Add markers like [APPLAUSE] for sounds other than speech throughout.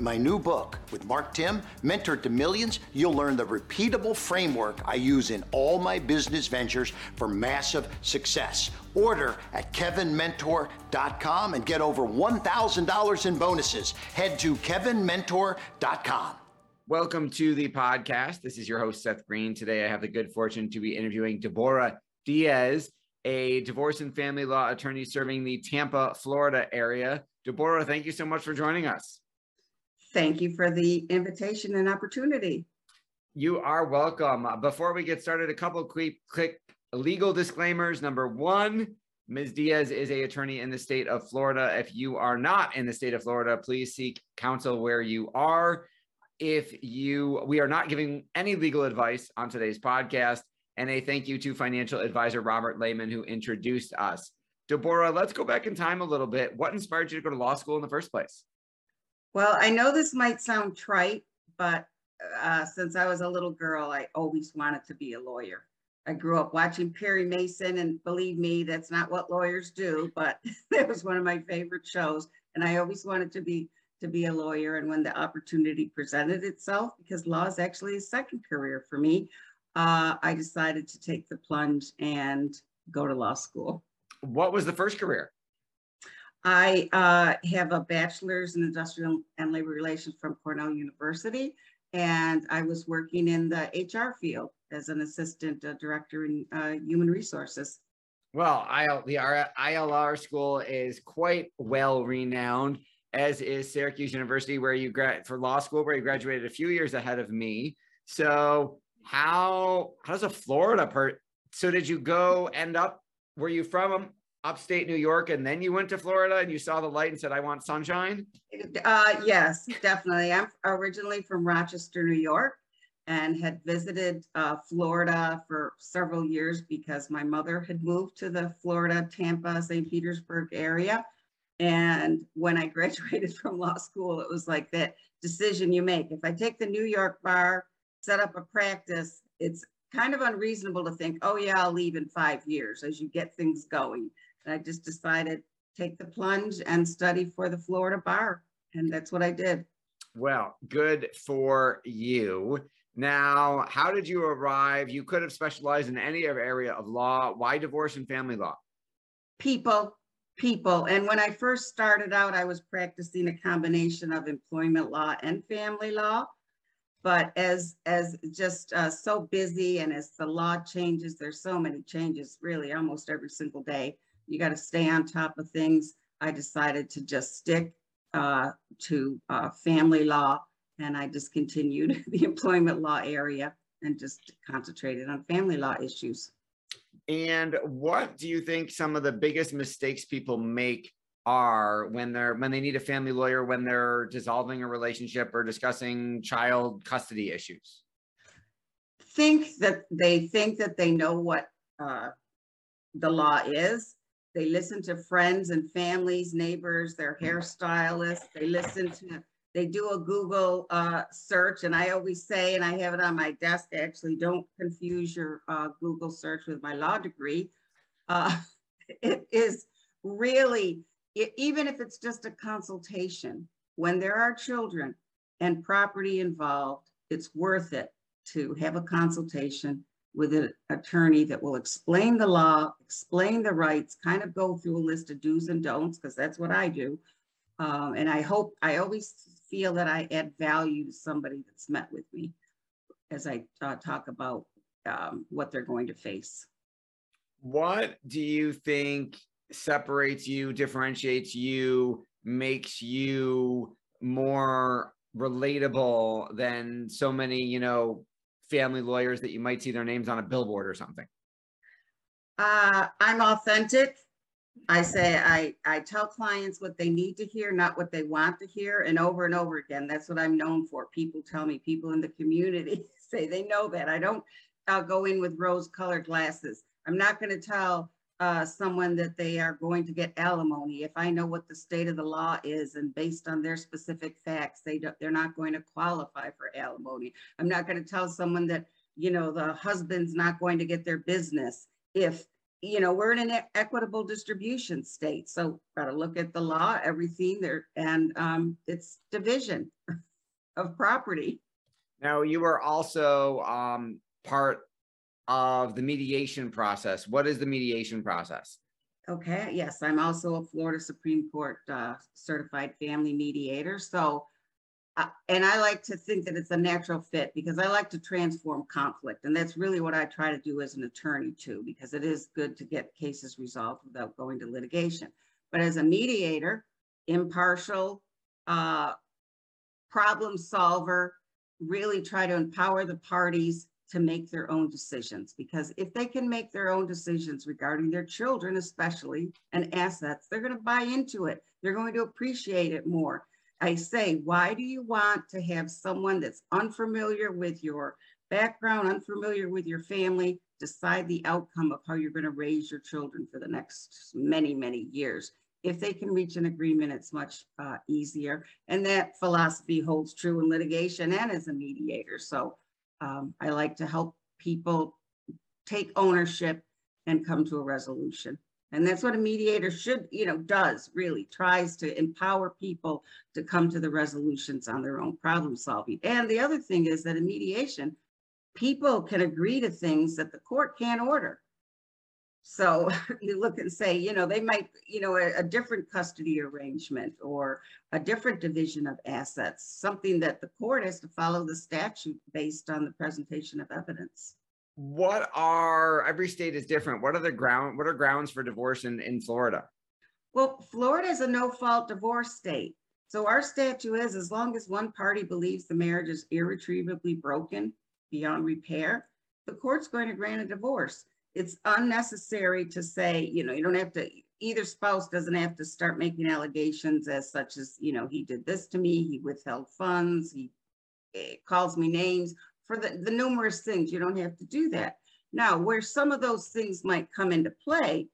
In my new book with Mark Timm, Mentor to Millions, you'll learn the repeatable framework I use in all my business ventures for massive success. Order at kevinmentor.com and get over $1,000 in bonuses. Head to kevinmentor.com. Welcome to the podcast. This is your host, Seth Greene. Today, I have the good fortune to be interviewing Debora Diaz, a divorce and family law attorney serving the Tampa, Florida area. Debora, thank you so much for joining us. Thank you for the invitation and opportunity. You are welcome. Uh, before we get started, a couple quick, quick legal disclaimers. Number one, Ms. Diaz is a attorney in the state of Florida. If you are not in the state of Florida, please seek counsel where you are. If you, we are not giving any legal advice on today's podcast. And a thank you to financial advisor Robert Lehman, who introduced us. Debora, let's go back in time a little bit. What inspired you to go to law school in the first place? Well, I know this might sound trite, but uh, since I was a little girl, I always wanted to be a lawyer. I grew up watching Perry Mason, and believe me, that's not what lawyers do, but [LAUGHS] that was one of my favorite shows. And I always wanted to be to be a lawyer. And when the opportunity presented itself, because law is actually a second career for me, uh, I decided to take the plunge and go to law school. What was the first career? I uh, have a bachelor's in industrial and labor relations from Cornell University, and I was working in the HR field as an assistant uh, director in uh, human resources. Well, IL, the ILR school is quite well renowned, as is Syracuse University, where you grad for law school, where you graduated a few years ahead of me. So, how how does a Florida per? So, did you go end up? Were you from upstate New York and then you went to Florida and you saw the light and said, I want sunshine? Uh, yes, definitely. I'm originally from Rochester, New York and had visited uh, Florida for several years because my mother had moved to the Florida, Tampa, St. Petersburg area. And when I [LAUGHS] graduated from law school, it was like that decision you make. If I take the New York bar, set up a practice, it's kind of unreasonable to think, oh yeah, I'll leave in five years as you get things going. I just decided take the plunge and study for the Florida bar. And that's what I did. Well, good for you. Now, how did you arrive? You could have specialized in any area of law. Why divorce and family law? People, people. And when I first started out, I was practicing a combination of employment law and family law. But as as just uh, so busy and as the law changes, there's so many changes really almost every single day you got to stay on top of things. I decided to just stick uh, to uh, family law and I discontinued [LAUGHS] the employment law area and just concentrated on family law issues. And what do you think some of the biggest mistakes people make are when they're when they need a family lawyer when they're dissolving a relationship or discussing child custody issues? Think that they think that they know what uh, the law is they listen to friends and families, neighbors, their hairstylists. They listen to, they do a Google uh, search. And I always say, and I have it on my desk actually, don't confuse your uh, Google search with my law degree. Uh, [LAUGHS] it is really, it, even if it's just a consultation, when there are children and property involved, it's worth it to have a consultation with an attorney that will explain the law, explain the rights, kind of go through a list of do's and don'ts, because that's what I do. Um, and I hope, I always feel that I add value to somebody that's met with me. as I uh, talk about um, what they're going to face. What do you think separates you, differentiates you, makes you more relatable than so many, you know, family lawyers that you might see their names on a billboard or something? Uh, I'm authentic. I say I, I tell clients what they need to hear, not what they want to hear, and over and over again. That's what I'm known for. People tell me, people in the community [LAUGHS] say they know that. I don't I'll go in with rose colored glasses. I'm not going to tell uh, someone that they are going to get alimony if I know what the state of the law is and based on their specific facts, they they're not going to qualify for alimony. I'm not going to tell someone that, you know, the husband's not going to get their business if you know, we're in an equitable distribution state. So got to look at the law, everything there, and um, it's division [LAUGHS] of property. Now, you are also um, part of the mediation process. What is the mediation process? Okay, yes, I'm also a Florida Supreme Court uh, certified family mediator. So uh, and I like to think that it's a natural fit because I like to transform conflict. And that's really what I try to do as an attorney too, because it is good to get cases resolved without going to litigation. But as a mediator, impartial, uh, problem solver, really try to empower the parties to make their own decisions. Because if they can make their own decisions regarding their children, especially and assets, they're going to buy into it. They're going to appreciate it more. I say, why do you want to have someone that's unfamiliar with your background, unfamiliar with your family, decide the outcome of how you're going to raise your children for the next many, many years? If they can reach an agreement, it's much uh, easier. And that philosophy holds true in litigation and as a mediator. So um, I like to help people take ownership and come to a resolution. And that's what a mediator should, you know, does really tries to empower people to come to the resolutions on their own problem solving. And the other thing is that in mediation, people can agree to things that the court can't order. So [LAUGHS] you look and say, you know, they might, you know, a, a, different custody arrangement or a different division of assets, something that the court has to follow the statute based on the presentation of evidence. What are every state is different. What are the ground what are grounds for divorce in in florida? Well florida is a no fault divorce state. So our statute is as long as one party believes the marriage is irretrievably broken beyond repair the court's going to grant a divorce it's unnecessary to say you know you don't have to either spouse doesn't have to start making allegations as such as you know he did this to me he withheld funds he eh, calls me names for the, the numerous things. You don't have to do that. Now, where some of those things might come into play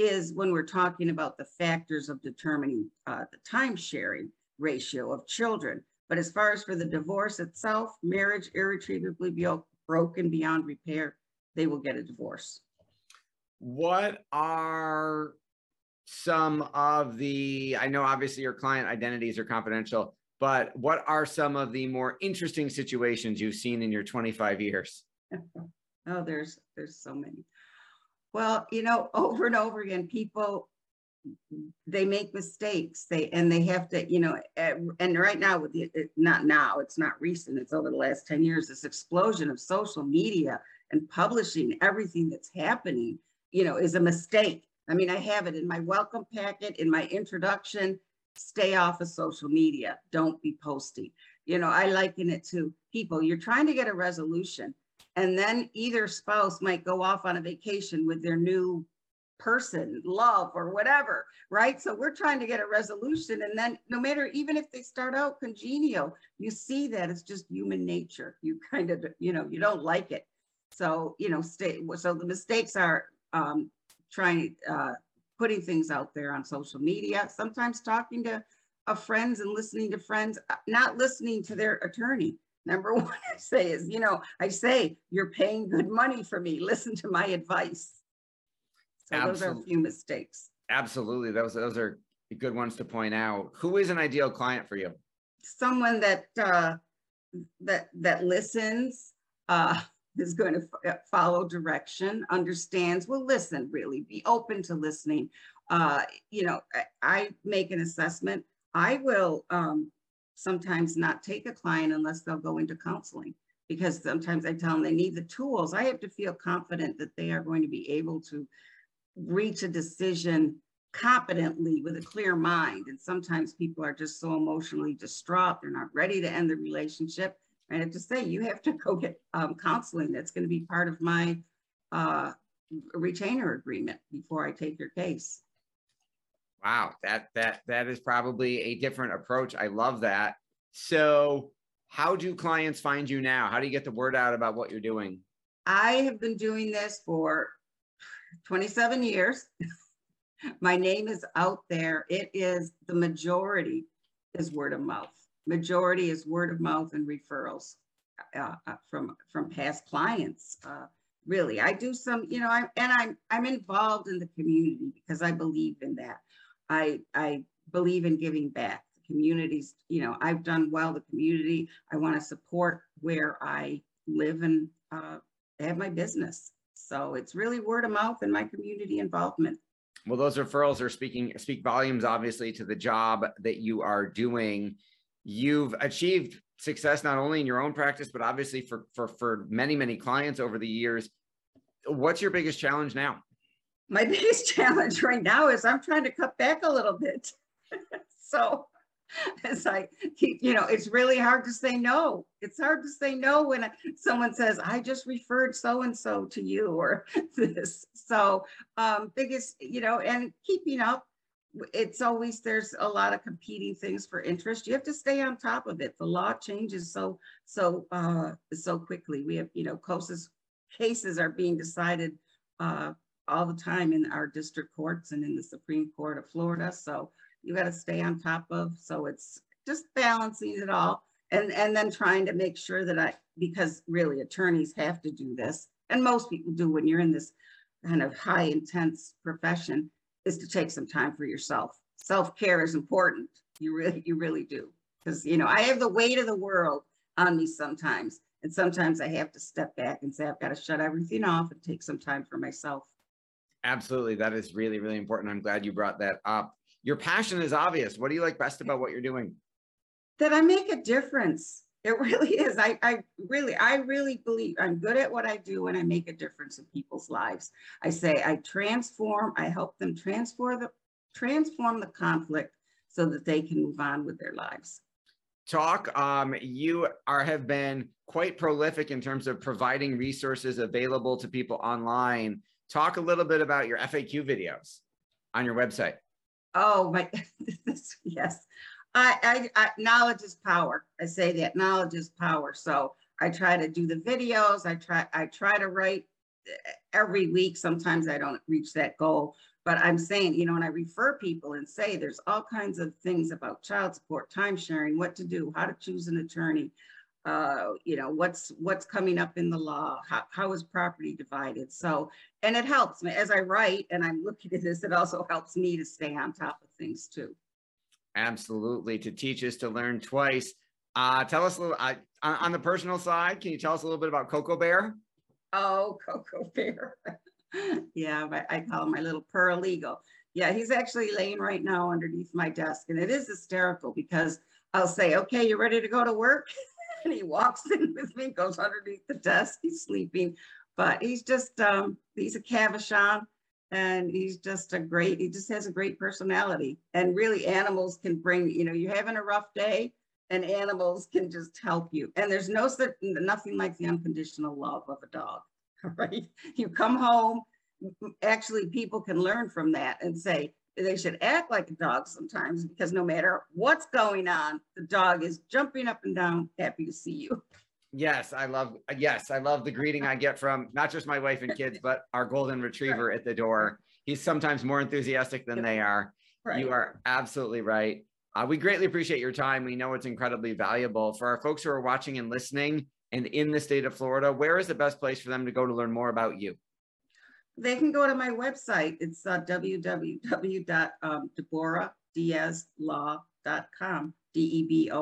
is when we're talking about the factors of determining uh, the time sharing ratio of children. But as far as for the divorce itself, marriage irretrievably broken beyond repair, they will get a divorce. What are some of the, I know obviously your client identities are confidential, but what are some of the more interesting situations you've seen in your 25 years? [LAUGHS] oh, there's there's so many. Well, you know, [LAUGHS] over and over again, people they make mistakes. They and they have to, you know, eh, and right now with the eh, not now, it's not recent. It's over the last 10 years. This explosion of social media and publishing everything that's happening, you know, is a mistake. I mean, I have it in my welcome packet, in my introduction stay off of social media. Don't be posting. You know, I liken it to people, you're trying to get a resolution, and then either spouse might go off on a vacation with their new person, love, or whatever, right? So we're trying to get a resolution. And then no matter, even if they start out congenial, you see that it's just human nature. You kind of, you know, you don't like it. So, you know, stay. So the mistakes are um, trying, uh, putting things out there on social media, sometimes talking to uh, friends and listening to friends, uh, not listening to their attorney. Number [LAUGHS] one I say is, you know, I say, you're paying good money for me. Listen to my advice. So Absolutely. those are a few mistakes. Absolutely. Those, those are good ones to point out. Who is an ideal client for you? Someone that, uh, that, that listens, uh, is going to uh, follow direction, understands, will listen, really be open to listening. Uh, you know, I, I, make an assessment. I will um, sometimes not take a client unless they'll go into counseling because sometimes I tell them they need the tools. I have to feel confident that they are going to be able to reach a decision competently with a clear mind. And sometimes people are just so emotionally distraught, they're not ready to end the relationship. I have to say, you have to [LAUGHS] go get um, counseling. That's going to be part of my uh, retainer agreement before I take your case. Wow, that that that is probably a different approach. I love that. So, how do clients find you now? How do you get the word out about what you're doing? I have been doing this for 27 years. [LAUGHS] My name is out there. It is the majority is word of mouth. Majority is word of mouth and referrals uh, uh, from from past clients. Uh, really, I do some, you know, I and I'm I'm involved in the community because I believe in that. I I believe in giving back. The communities, you know, I've done well. The community. I want to support where I live and uh, have my business. So it's really word of mouth and my community involvement. Well those referrals are speaking speak volumes obviously to the job that you are doing. You've achieved success not only in your own practice but obviously for for for many many clients over the years. What's your biggest challenge now? My [LAUGHS] biggest challenge right now is i'm trying to cut back a little bit. [LAUGHS] So [LAUGHS] it's like you know it's really hard to say no. It's hard to say no when someone says i just referred so and so to you or [LAUGHS] this. So um biggest you know and keeping up it's always there's a lot of competing things for interest. You have to stay on top of it. The law changes so so uh so quickly. We have you know cases cases are being decided uh all the time in our district courts and in the supreme court of florida. So you got to stay on top of. So it's just balancing it all and, and then trying to make sure that I, because really attorneys have to do this, and most people do when you're in this kind of high intense profession, is to take some time for yourself. Self-care is important. You really, you really do. Because, you know, I have the weight of the world on me sometimes. And sometimes I have to step back and say, I've got to shut everything off and take some time for myself. Absolutely. That is really, really important. I'm glad you brought that up your passion is obvious. What do you like best about what you're doing? That I make a difference. It really is. I, I really, I really believe I'm good at what I do and I make a difference in people's lives. I say I transform, I help them transform the transform the conflict so that they can move on with their lives. Talk, um, you are have been quite prolific in terms of providing resources available to people online. Talk a little bit about your FAQ videos on your website. Oh my, [LAUGHS] this, yes. I, I, I, knowledge is power. I say that knowledge is power. So I try to do the videos. I try, I try to write eh, every week. Sometimes I don't reach that goal, but I'm saying, you know, when I refer people and say there's all kinds of things about child support, time sharing, what to do, how to choose an attorney, uh, you know, what's what's coming up in the law, how, how is property divided? So, and it helps me as I write and I'm looking at this, it also helps me to stay on top of things too. Absolutely. To teach us to learn twice. Uh, tell us a little uh, on the personal side. Can you tell us a little bit about Coco Bear? Oh, [LAUGHS] Coco Bear. [LAUGHS] yeah, I call him my little paralegal. Yeah, he's actually laying right now underneath my desk, and it is hysterical because I'll say, "Okay, you ready to go to work?" [LAUGHS] [LAUGHS] and he walks in with me, goes underneath the desk. He's sleeping, but he's just, um, he's a Cavachon and he's just a great, he just has a great personality. And really animals can bring, you know, you're having a rough day and animals can just help you. And there's no, nothing like the unconditional love of a dog, [LAUGHS] right? You come home, actually people can learn from that and say, they should act like a dog sometimes because no matter what's going on, the dog is jumping up and down, happy to see you. Yes, I love yes, I love the greeting I get from not just my wife and kids, but our golden [LAUGHS] retriever at the door. He's sometimes more enthusiastic than they are. Right. You are absolutely right. Uh, we greatly appreciate your time. We know it's incredibly valuable for our folks who are watching and listening and in the state of Florida. Where is the best place for them to go to learn more about you? They can go to my website. It's uh, www.deboradiazlaw.com, D-E-B-O-R-A-D-I-A-Z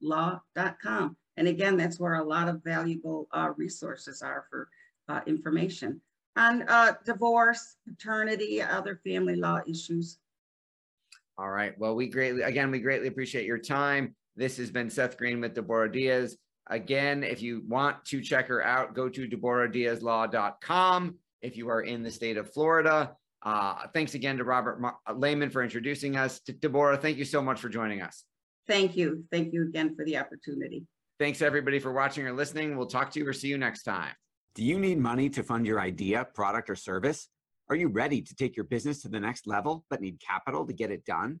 law.com. And again, that's where a lot of valuable uh, resources are for uh, information on uh, divorce, paternity, other family law issues. All right. Well, we greatly, again, we greatly appreciate your time. This has been Seth Greene with Debora Diaz. Again, if you want to check her out, go to DeboraDiazLaw.com if you are in the state of Florida. Uh, thanks again to Robert Mar- Lehman for introducing us. To Debora, thank you so much for joining us. Thank you. Thank you again for the opportunity. Thanks everybody for watching or listening. We'll talk to you or see you next time. Do you need money to fund your idea, product, or service? Are you ready to take your business to the next level but need capital to get it done?